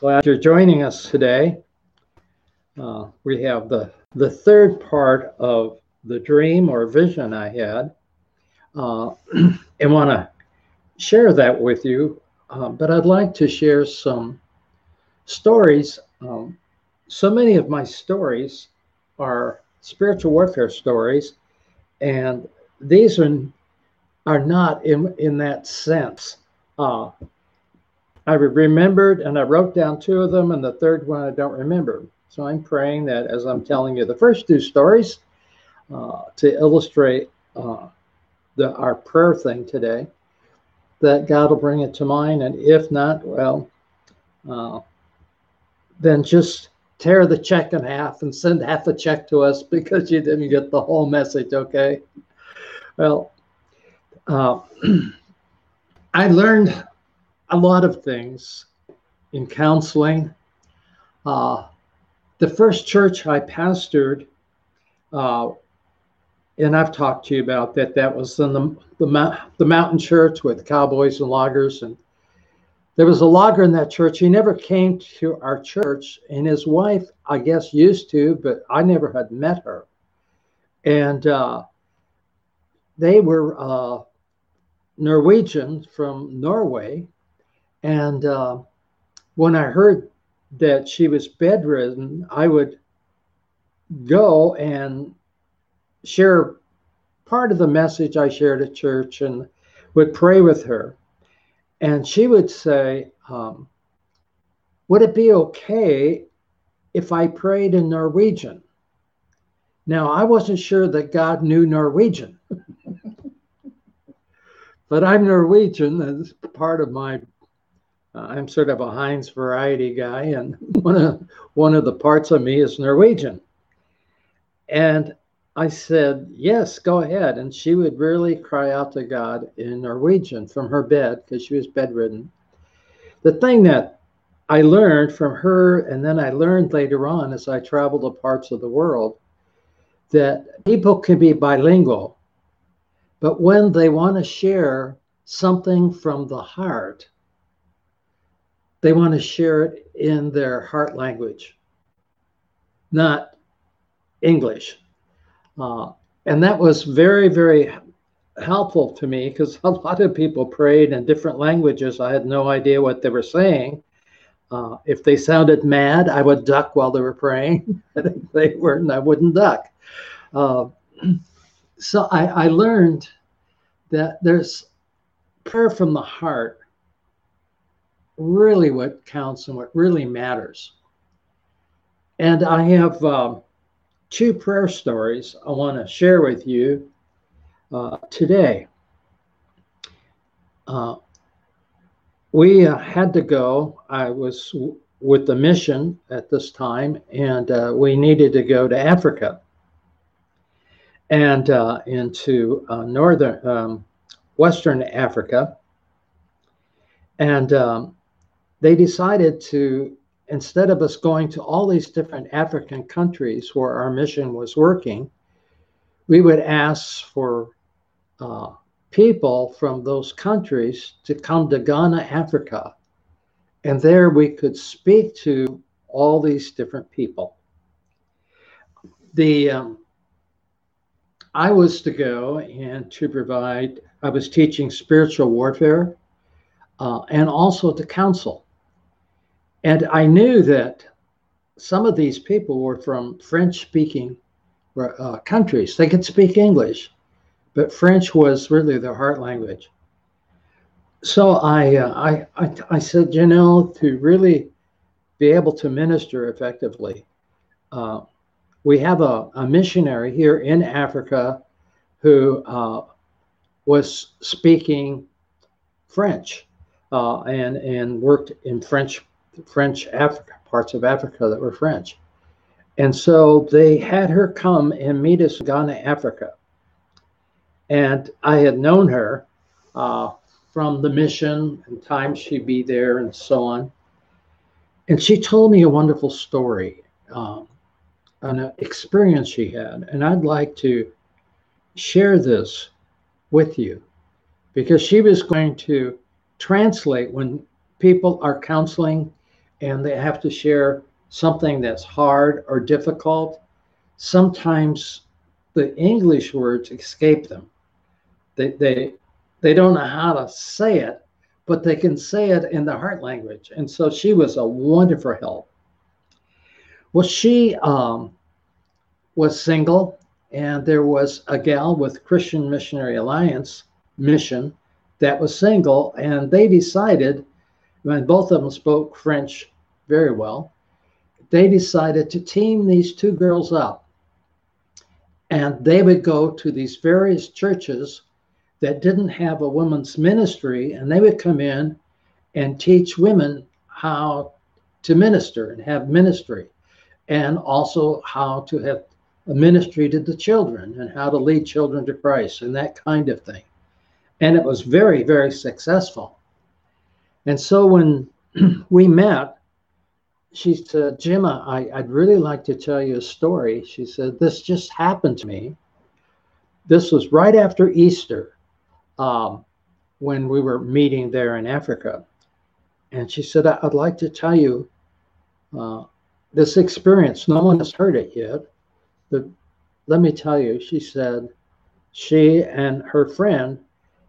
Glad you're joining us today. Uh, we have the, the third part of the dream or vision I had, uh, and want to share that with you. Uh, but I'd like to share some stories. Um, so many of my stories are spiritual warfare stories, and these are are not in in that sense. Uh, I remembered and I wrote down two of them, and the third one I don't remember. So I'm praying that as I'm telling you the first two stories uh, to illustrate uh, the, our prayer thing today, that God will bring it to mind. And if not, well, uh, then just tear the check in half and send half the check to us because you didn't get the whole message, okay? Well, uh, I learned a lot of things in counseling. Uh, the first church I pastored, uh, and I've talked to you about that, that was in the, the, the mountain church with cowboys and loggers. And there was a logger in that church. He never came to our church, and his wife, I guess, used to, but I never had met her. And uh, they were uh, Norwegian from Norway. And uh, when I heard that she was bedridden, I would go and share part of the message I shared at church and would pray with her. And she would say, um, Would it be okay if I prayed in Norwegian? Now, I wasn't sure that God knew Norwegian. but I'm Norwegian. That's part of my. Uh, I'm sort of a Heinz variety guy, and one of one of the parts of me is Norwegian. And I said, "Yes, go ahead." And she would really cry out to God in Norwegian from her bed because she was bedridden. The thing that I learned from her, and then I learned later on as I traveled to parts of the world, that people can be bilingual but when they want to share something from the heart, they want to share it in their heart language, not English. Uh, and that was very, very helpful to me because a lot of people prayed in different languages. I had no idea what they were saying. Uh, if they sounded mad, I would duck while they were praying. if they weren't, I wouldn't duck. Uh, so I, I learned that there's prayer from the heart really what counts and what really matters. And I have um, two prayer stories I want to share with you uh, today. Uh, we uh, had to go. I was w- with the mission at this time, and uh, we needed to go to Africa and uh, into uh, northern um, Western Africa. And um, they decided to, instead of us going to all these different African countries where our mission was working, we would ask for uh, people from those countries to come to Ghana, Africa. And there we could speak to all these different people. The um, I was to go and to provide, I was teaching spiritual warfare uh, and also to counsel. And I knew that some of these people were from French speaking uh, countries. They could speak English, but French was really their heart language. So I, uh, I, I, I, said, you know, to really be able to minister effectively, uh, we have a, a missionary here in Africa who uh, was speaking French uh, and and worked in French French Africa parts of Africa that were French, and so they had her come and meet us in Ghana, Africa. And I had known her uh, from the mission and times she'd be there and so on. And she told me a wonderful story. Um, an experience she had. And I'd like to share this with you because she was going to translate when people are counseling and they have to share something that's hard or difficult, sometimes the English words escape them. They, they, they don't know how to say it, but they can say it in the heart language. And so she was a wonderful help. Well, she um, was single, and there was a gal with Christian Missionary Alliance mission that was single, and they decided, when both of them spoke French very well, they decided to team these two girls up. And they would go to these various churches that didn't have a women's ministry, and they would come in and teach women how to minister and have ministry, and also how to have a ministry to the children and how to lead children to Christ and that kind of thing. And it was very, very successful. And so when we met, she said, Gemma, I, I'd really like to tell you a story. She said, This just happened to me. This was right after Easter um, when we were meeting there in Africa. And she said, I'd like to tell you uh, this experience. No one has heard it yet, but let me tell you, she said, she and her friend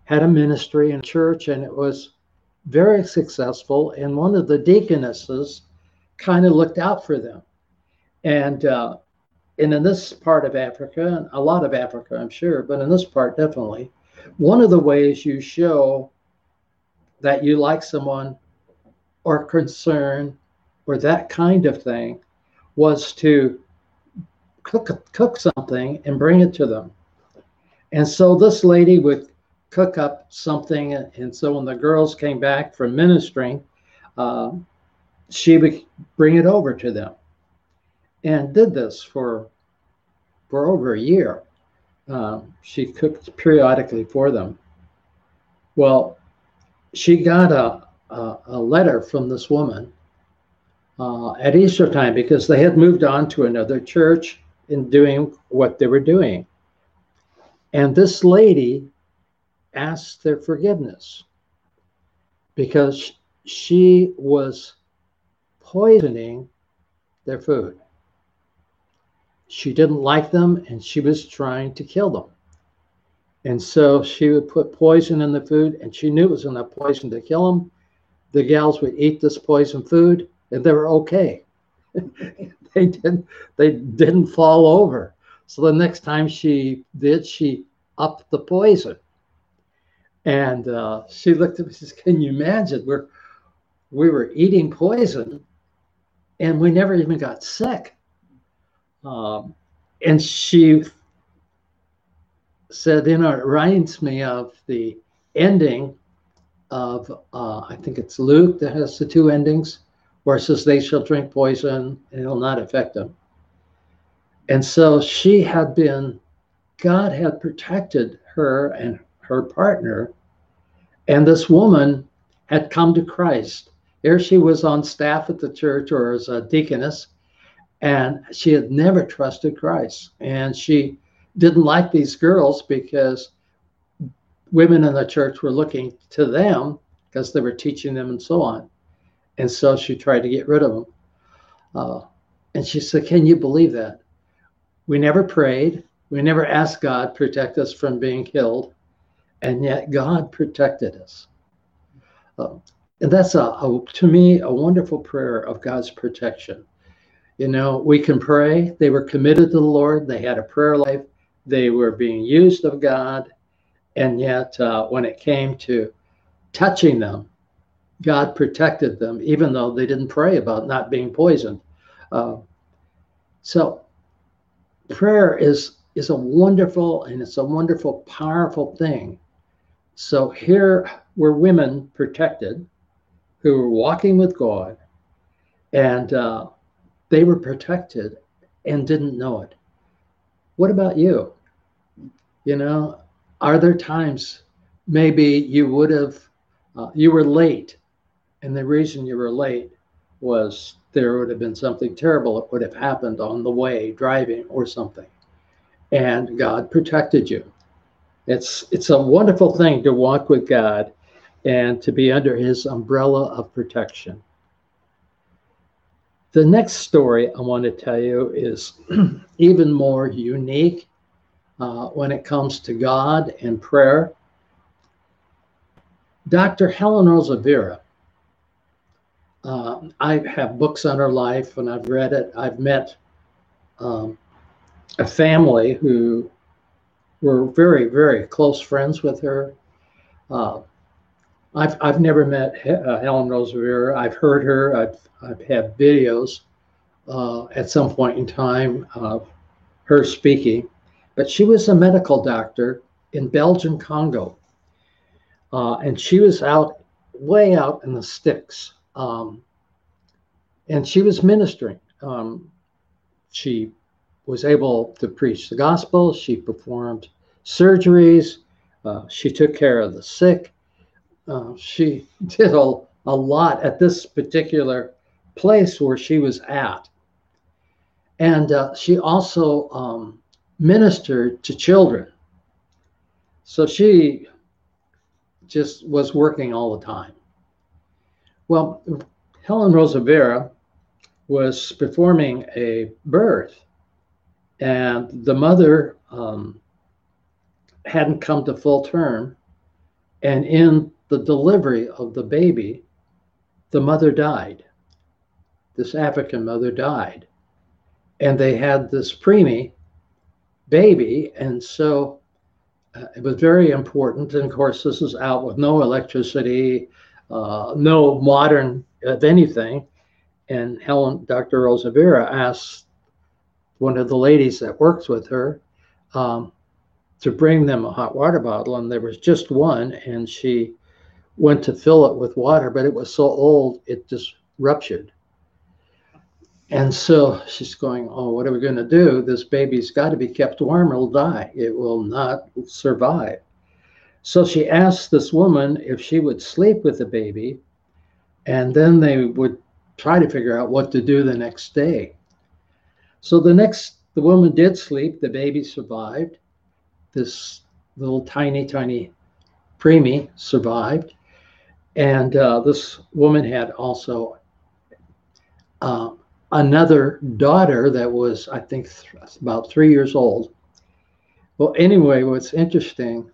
had a ministry in church and it was very successful. And one of the deaconesses kind of looked out for them. And uh, and in this part of Africa, and a lot of Africa, I'm sure, but in this part, definitely, one of the ways you show that you like someone or concern or that kind of thing was to cook cook something and bring it to them. And so this lady would cook up something, and so when the girls came back from ministering, uh, she would bring it over to them and did this for for over a year. Uh, she cooked periodically for them. Well, she got a, a, a letter from this woman uh, at Easter time because they had moved on to another church in doing what they were doing. And this lady asked their forgiveness because she was poisoning their food. She didn't like them and she was trying to kill them. And so she would put poison in the food and she knew it was enough poison to kill them. The gals would eat this poison food and they were okay. they didn't they didn't fall over. So the next time she did, she upped the poison. And uh, she looked at me and says, Can you imagine? We're we were eating poison and we never even got sick. Um, and she said, you know, it reminds me of the ending of, uh, I think it's Luke that has the two endings, where it says, they shall drink poison and it'll not affect them. And so she had been, God had protected her and her partner. And this woman had come to Christ here she was on staff at the church or as a deaconess, and she had never trusted Christ. And she didn't like these girls because women in the church were looking to them because they were teaching them and so on. And so she tried to get rid of them. Uh, and she said, Can you believe that? We never prayed. We never asked God protect us from being killed. And yet God protected us. Uh, and that's a, a, to me a wonderful prayer of God's protection. You know, we can pray. They were committed to the Lord. They had a prayer life. They were being used of God, and yet uh, when it came to touching them, God protected them, even though they didn't pray about not being poisoned. Uh, so, prayer is is a wonderful and it's a wonderful, powerful thing. So here were women protected who were walking with God and uh, they were protected and didn't know it. What about you? You know, are there times maybe you would have, uh, you were late, and the reason you were late was there would have been something terrible that would have happened on the way driving or something, and God protected you. It's it's a wonderful thing to walk with God and to be under his umbrella of protection. The next story I want to tell you is even more unique uh, when it comes to God and prayer. Dr. Helen Roseveare. Uh, I have books on her life and I've read it. I've met um, a family who were very, very close friends with her. Uh, I've, I've never met uh, Helen Roseveare. I've heard her. I've, I've had videos uh, at some point in time of her speaking. But she was a medical doctor in Belgian Congo. Uh, and she was out, way out in the sticks. Um, and she was ministering. Um, she was able to preach the gospel. She performed surgeries. Uh, she took care of the sick. Uh, she did a, a lot at this particular place where she was at. And uh, she also um, ministered to children. So she just was working all the time. Well, Helen Roseveare was performing a birth, and the mother um, hadn't come to full term. And in the delivery of the baby, the mother died. This African mother died. And they had this preemie baby. And so uh, it was very important. And of course, this is out with no electricity, uh, no modern of anything. And Helen, Dr. Roseveare asked one of the ladies that works with her um, to bring them a hot water bottle. And there was just one. And she went to fill it with water, but it was so old, it just ruptured. And so she's going, Oh, what are we going to do? This baby's got to be kept warm it'll die. It will not survive. So she asked this woman if she would sleep with the baby, and then they would try to figure out what to do the next day. So the next, the woman did sleep, the baby survived. This little tiny, tiny preemie survived. And uh, this woman had also uh, another daughter that was, I think, th- about three years old. Well, anyway, what's interesting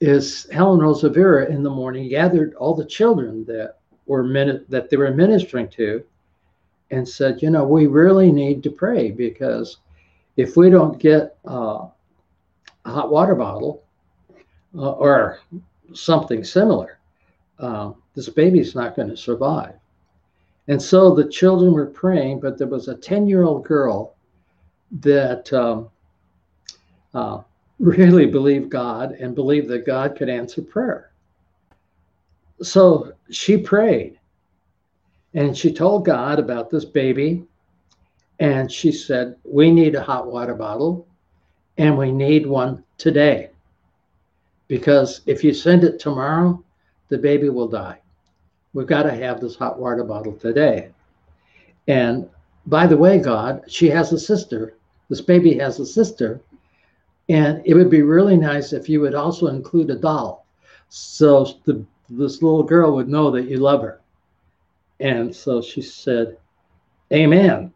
is Helen Roseveare in the morning gathered all the children that were min- that they were ministering to, and said, you know, we really need to pray because if we don't get uh, a hot water bottle uh, or something similar, uh, this baby's not going to survive. And so the children were praying, but there was a 10 year old girl that um, uh, really believed God and believed that God could answer prayer. So she prayed and she told God about this baby. And she said, We need a hot water bottle and we need one today. Because if you send it tomorrow, the baby will die we've got to have this hot water bottle today. And by the way, God, she has a sister. This baby has a sister. And it would be really nice if you would also include a doll. So the, this little girl would know that you love her. And so she said, Amen.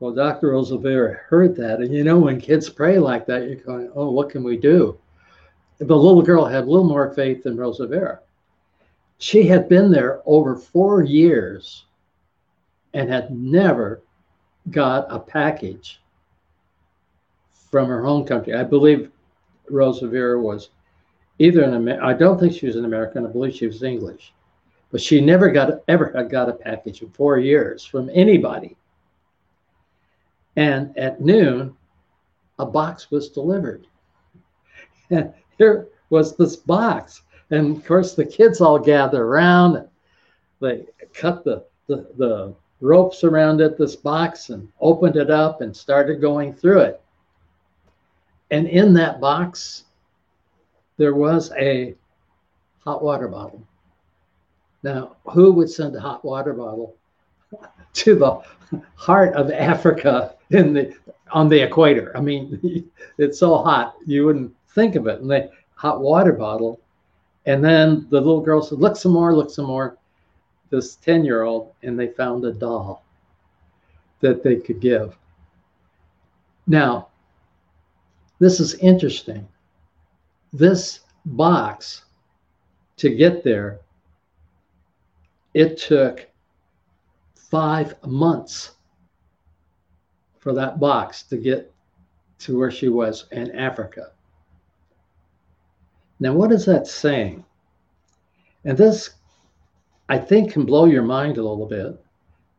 Well, Dr. Roseveare heard that. And you know, when kids pray like that, you're going, oh, what can we do? The little girl had a little more faith than Roseveare. She had been there over four years and had never got a package from her home country. I believe Roseveare was either an Amer- I don't think she was an American. I believe she was English, but she never got ever got a package in four years from anybody. And at noon, a box was delivered. And here was this box and of course, the kids all gather around. They cut the, the, the ropes around it, this box, and opened it up and started going through it. And in that box, there was a hot water bottle. Now, who would send a hot water bottle to the heart of Africa in the on the equator? I mean, it's so hot you wouldn't think of it. And the hot water bottle and then the little girl said, Look some more, look some more. This 10 year old, and they found a doll. that they could give. Now, this is interesting. This box to get there, it took five months for that box to get to where she was in Africa. Now, what is that saying? And this, I think, can blow your mind a little bit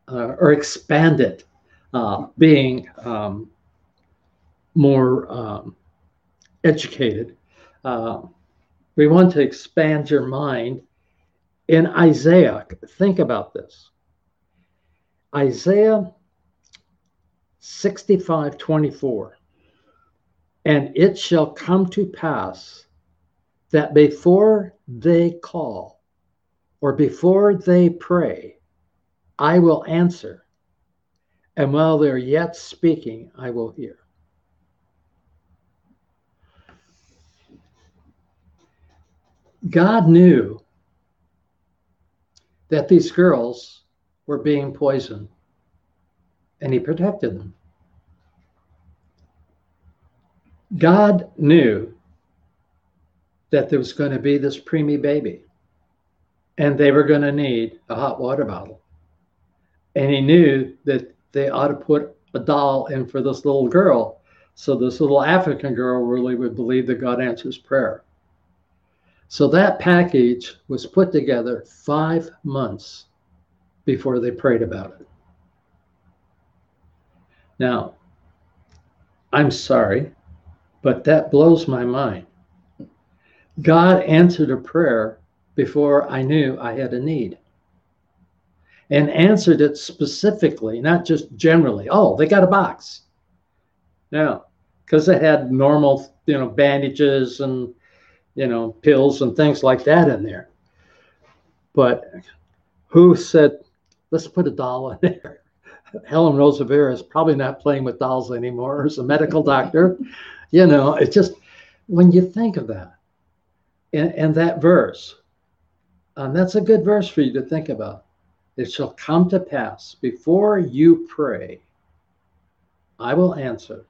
uh, or expand it, uh, being um, more um, educated. Uh, we want to expand your mind. In Isaiah, think about this. Isaiah 65 24. And it shall come to pass that before they call or before they pray, I will answer. And while they're yet speaking, I will hear. God knew that these girls were being poisoned and he protected them. God knew that there was going to be this preemie baby and they were going to need a hot water bottle. And he knew that they ought to put a doll in for this little girl so this little African girl really would believe that God answers prayer. So that package was put together five months before they prayed about it. Now, I'm sorry, but that blows my mind. God answered a prayer before I knew I had a need and answered it specifically, not just generally. Oh, they got a box. Now, because it had normal, you know, bandages and you know, pills and things like that in there. But who said, let's put a doll in there? Helen Roosevelt is probably not playing with dolls anymore as a medical doctor. You know, it's just when you think of that and, and that verse, and that's a good verse for you to think about. It shall come to pass before you pray, I will answer,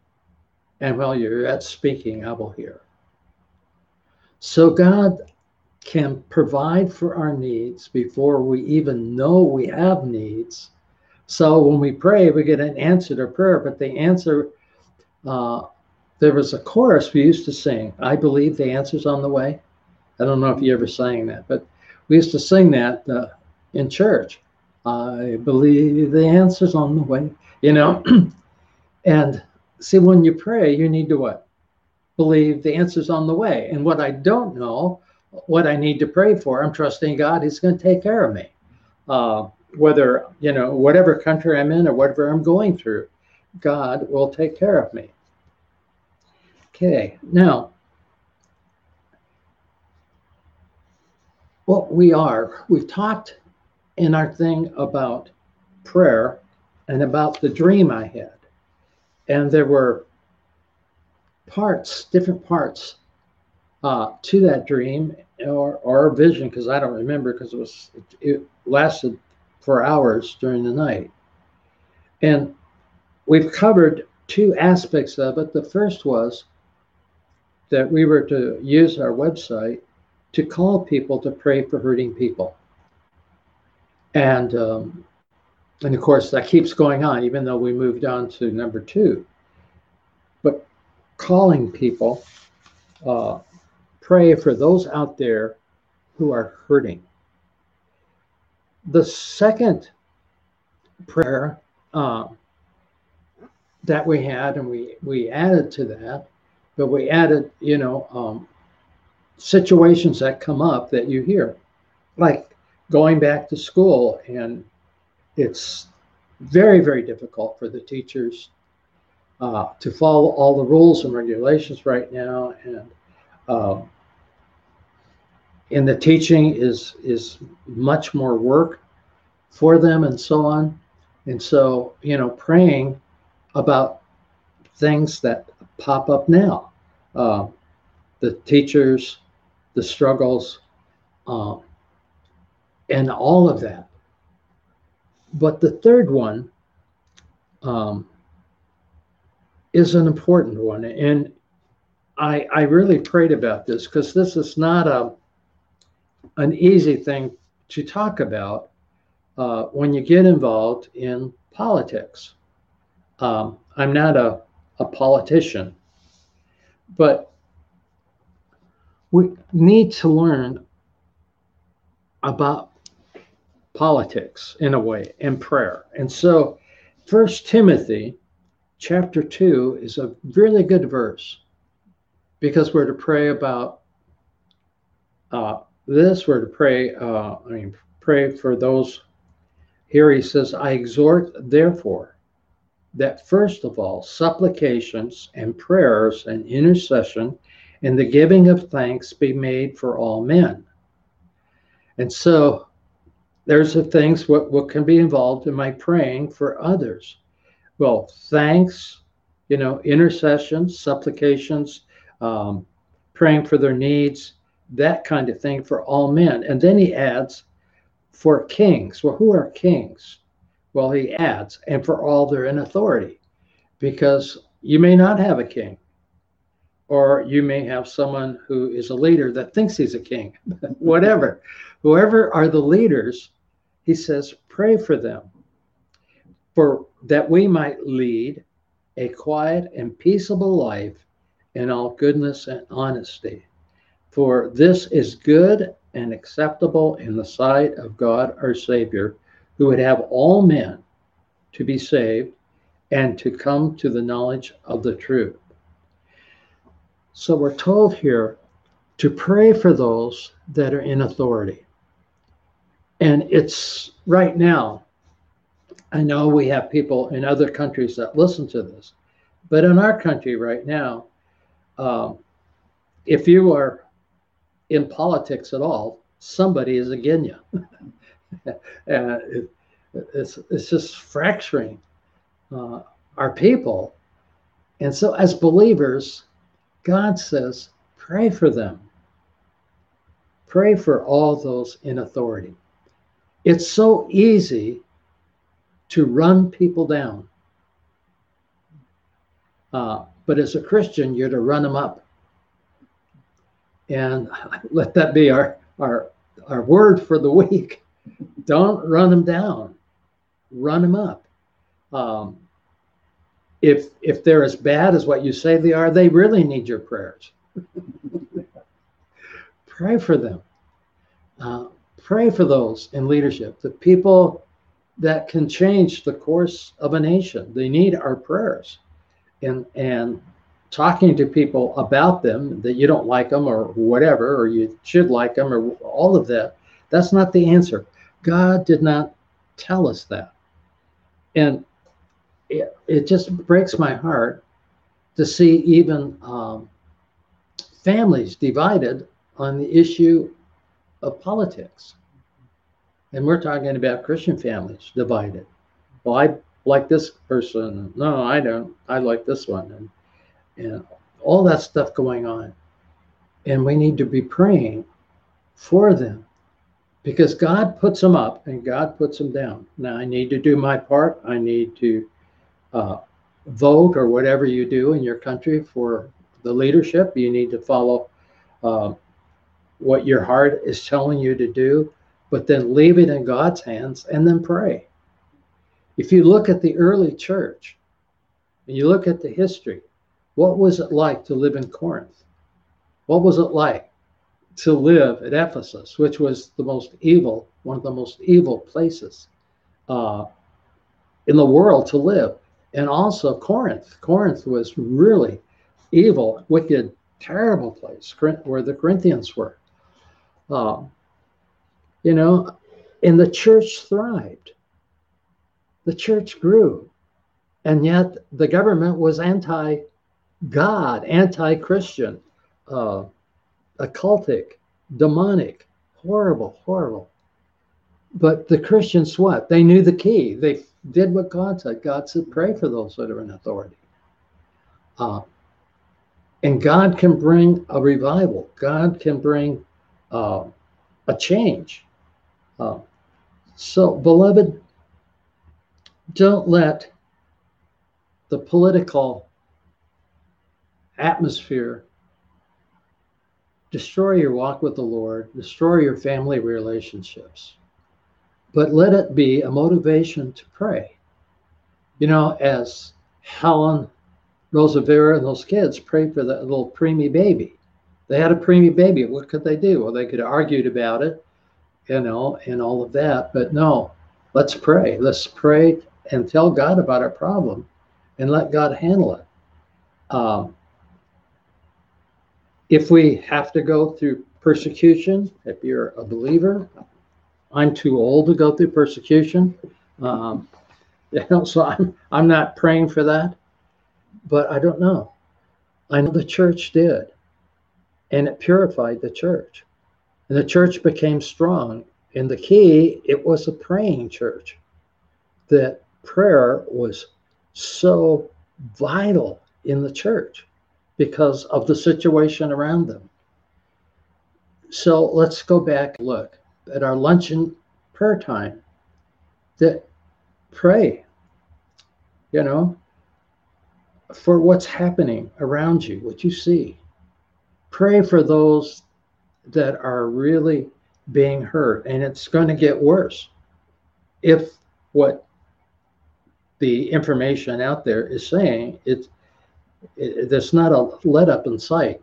and while you're at speaking, I will hear. So God can provide for our needs before we even know we have needs. So when we pray, we get an answer to prayer, but the answer, uh, there was a chorus we used to sing. I believe the answer's on the way. I don't know if you ever sang that, but we used to sing that uh, in church. I believe the answer's on the way, you know. and see, when you pray, you need to what? Believe the answer's on the way. And what I don't know, what I need to pray for, I'm trusting God He's going to take care of me. Uh, whether, you know, whatever country I'm in or whatever I'm going through, God will take care of me. Okay, now, what we are, we've talked in our thing about prayer and about the dream I had. And there were parts, different parts uh, to that dream or, or vision, because I don't remember because it was it, it lasted for hours during the night. And we've covered two aspects of it. The first was that we were to use our website to call people to pray for hurting people. And um, and of course that keeps going on, even though we moved on to number two. Calling people, uh, pray for those out there who are hurting. The second prayer uh, that we had, and we we added to that, but we added, you know, um, situations that come up that you hear, like going back to school, and it's very very difficult for the teachers uh, to follow all the rules and regulations right now, and um, and the teaching is is much more work for them, and so on. And so, you know, praying about things that pop up now, uh, the teachers, the struggles, um, and all of that. But the third one um, is an important one. And I, I really prayed about this because this is not a, an easy thing to talk about uh, when you get involved in politics. Um, I'm not a, a politician, but we need to learn about politics in a way and prayer. And so, First Timothy chapter 2 is a really good verse because we're to pray about uh, this, we're to pray, uh, I mean, pray for those. Here he says, I exhort, therefore, that first of all, supplications and prayers and intercession and the giving of thanks be made for all men. And so there's the things what, what can be involved in my praying for others. Well, thanks, you know, intercessions, supplications, um, praying for their needs, that kind of thing for all men. And then he adds, for kings. Well, who are kings? Well, he adds, and for all they're in authority, because you may not have a king, or you may have someone who is a leader that thinks he's a king, whatever. Whoever are the leaders, he says, pray for them, for that we might lead a quiet and peaceable life in all goodness and honesty. For this is good and acceptable in the sight of God our Savior, who would have all men to be saved and to come to the knowledge of the truth. So we're told here to pray for those that are in authority. And it's right now, I know we have people in other countries that listen to this, but in our country right now, um, if you are in politics at all, somebody is against you. and it, it's, it's just fracturing uh, our people. And so, as believers, God says, pray for them. Pray for all those in authority. It's so easy to run people down. Uh, but as a Christian, you're to run them up. And let that be our, our, our word for the week. Don't run them down, run them up. Um, if, if they're as bad as what you say they are, they really need your prayers. Pray for them. Uh, pray for those in leadership, the people that can change the course of a nation. They need our prayers. And, and talking to people about them that you don't like them or whatever, or you should like them or all of that, that's not the answer. God did not tell us that. And it, it just breaks my heart to see even um, families divided on the issue of politics. And we're talking about Christian families divided. Well, I like this person. No, I don't. I like this one. And, and all that stuff going on. And we need to be praying for them because God puts them up and God puts them down. Now, I need to do my part. I need to uh, vote or whatever you do in your country for the leadership. You need to follow uh, what your heart is telling you to do, but then leave it in God's hands and then pray. If you look at the early church and you look at the history, what was it like to live in Corinth? What was it like to live at Ephesus, which was the most evil, one of the most evil places uh, in the world to live? And also Corinth. Corinth was really evil, wicked, terrible place where the Corinthians were. Um, you know, and the church thrived. The church grew. And yet the government was anti God, anti Christian, uh, occultic, demonic, horrible, horrible. But the Christians, what? They knew the key. They did what God said. God said, pray for those that are in authority. Uh, and God can bring a revival. God can bring uh, a change. Uh, so, beloved, don't let the political atmosphere destroy your walk with the Lord, destroy your family relationships. But let it be a motivation to pray. You know, as Helen Roosevelt and those kids prayed for that little preemie baby. They had a preemie baby. What could they do? Well, they could have argued about it, you know, and all of that. But no, let's pray. Let's pray and tell God about our problem and let God handle it. Um, if we have to go through persecution, if you're a believer, I'm too old to go through persecution. Um, you know, so I'm I'm not praying for that, but I don't know. I know the church did, and it purified the church, and the church became strong. And the key, it was a praying church. That prayer was so vital in the church because of the situation around them. So let's go back and look at our luncheon prayer time that pray, you know, for what's happening around you, what you see. Pray for those that are really being hurt, and it's going to get worse if what the information out there is saying it's it, there's not a let up in sight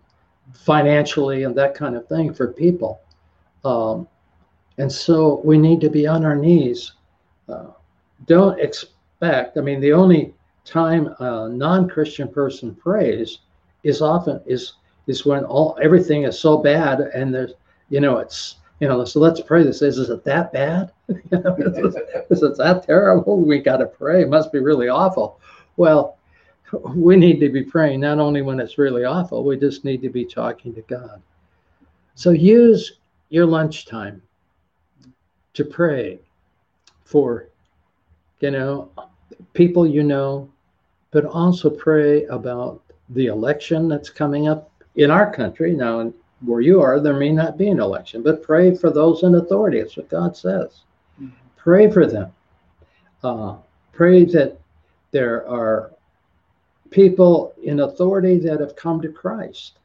financially and that kind of thing for people. Um, and so we need to be on our knees. Uh, don't expect, I mean, the only time a non-Christian person prays is often is is when all everything is so bad and there's you know it's you know so let's pray. This is is it that bad? Is it that terrible? We got to pray. It must be really awful. Well we need to be praying not only when it's really awful, we just need to be talking to God. So use your lunchtime to pray for, you know, people you know, but also pray about the election that's coming up in our country. Now, where you are, there may not be an election, but pray for those in authority. That's what God says. Mm-hmm. Pray for them. Uh, pray that there are people in authority that have come to Christ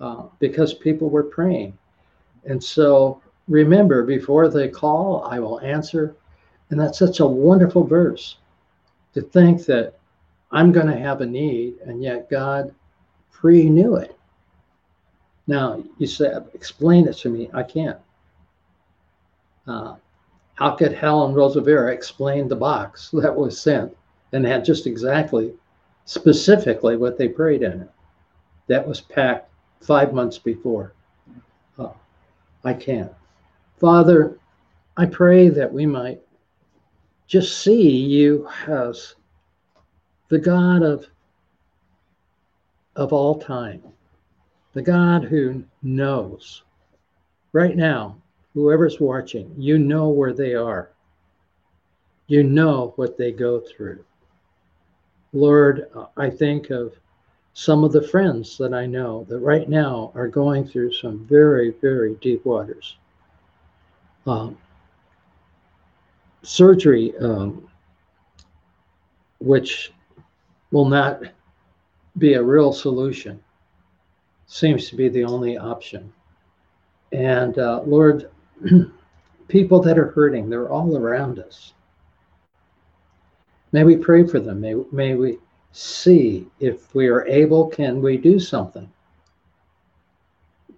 uh, because people were praying. And so remember, before they call, I will answer. And that's such a wonderful verse to think that I'm going to have a need, and yet God pre knew it. Now, you say, explain it to me. I can't. Uh, how could Helen Roosevelt explain the box that was sent and had just exactly specifically what they prayed in it. That was packed five months before. Uh, I can't. Father, I pray that we might just see you as the God of, of all time, the God who knows. Right now, whoever's watching, you know where they are. You know what they go through. Lord, I think of some of the friends that I know that right now are going through some very, very deep waters. Um, surgery, um, which will not be a real solution, seems to be the only option. And uh, Lord, people that are hurting, they're all around us. May we pray for them. May, may we see if we are able, can we do something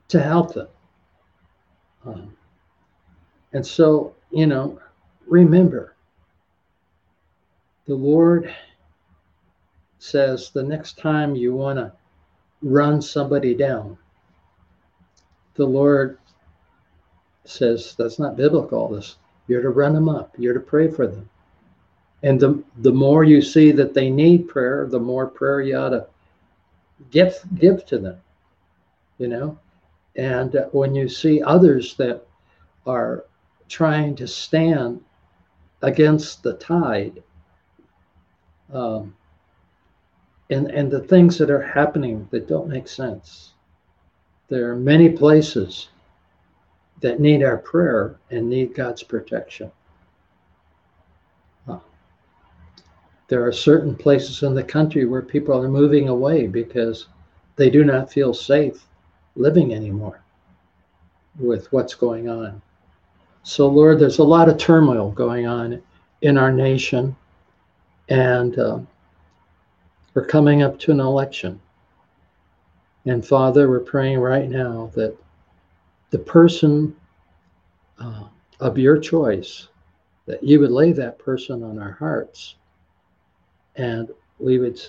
to help them? Um, and so, you know, remember, the Lord says the next time you want to run somebody down, the Lord says that's not biblical. This you're to run them up. You're to pray for them. And the, the more you see that they need prayer, the more prayer you ought to give, give to them, you know? And uh, when you see others that are trying to stand against the tide, um, and, and the things that are happening that don't make sense, there are many places that need our prayer and need God's protection. There are certain places in the country where people are moving away because they do not feel safe living anymore with what's going on. So, Lord, there's a lot of turmoil going on in our nation, and uh, we're coming up to an election. And Father, we're praying right now that the person uh, of your choice, that you would lay that person on our hearts and we would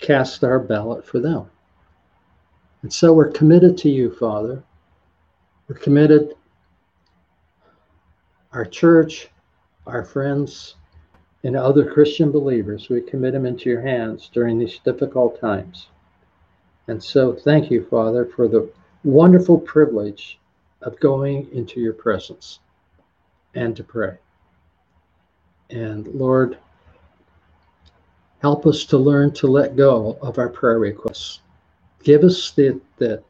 cast our ballot for them. And so we're committed to you, Father. We're committed, our church, our friends, and other Christian believers. We commit them into your hands during these difficult times. And so thank you, Father, for the wonderful privilege of going into your presence and to pray. And Lord, help us to learn to let go of our prayer requests. Give us the, the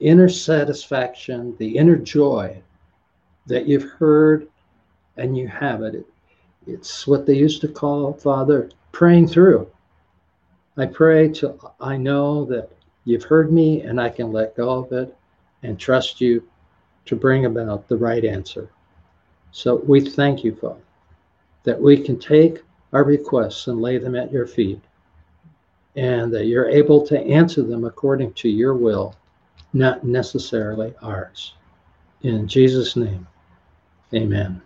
inner satisfaction, the inner joy that you've heard and you have it. It's what they used to call, Father, praying through. I pray till I know that you've heard me and I can let go of it and trust you to bring about the right answer. So we thank you, Father, that we can take our requests and lay them at your feet and that you're able to answer them according to your will, not necessarily ours. In Jesus' name, amen.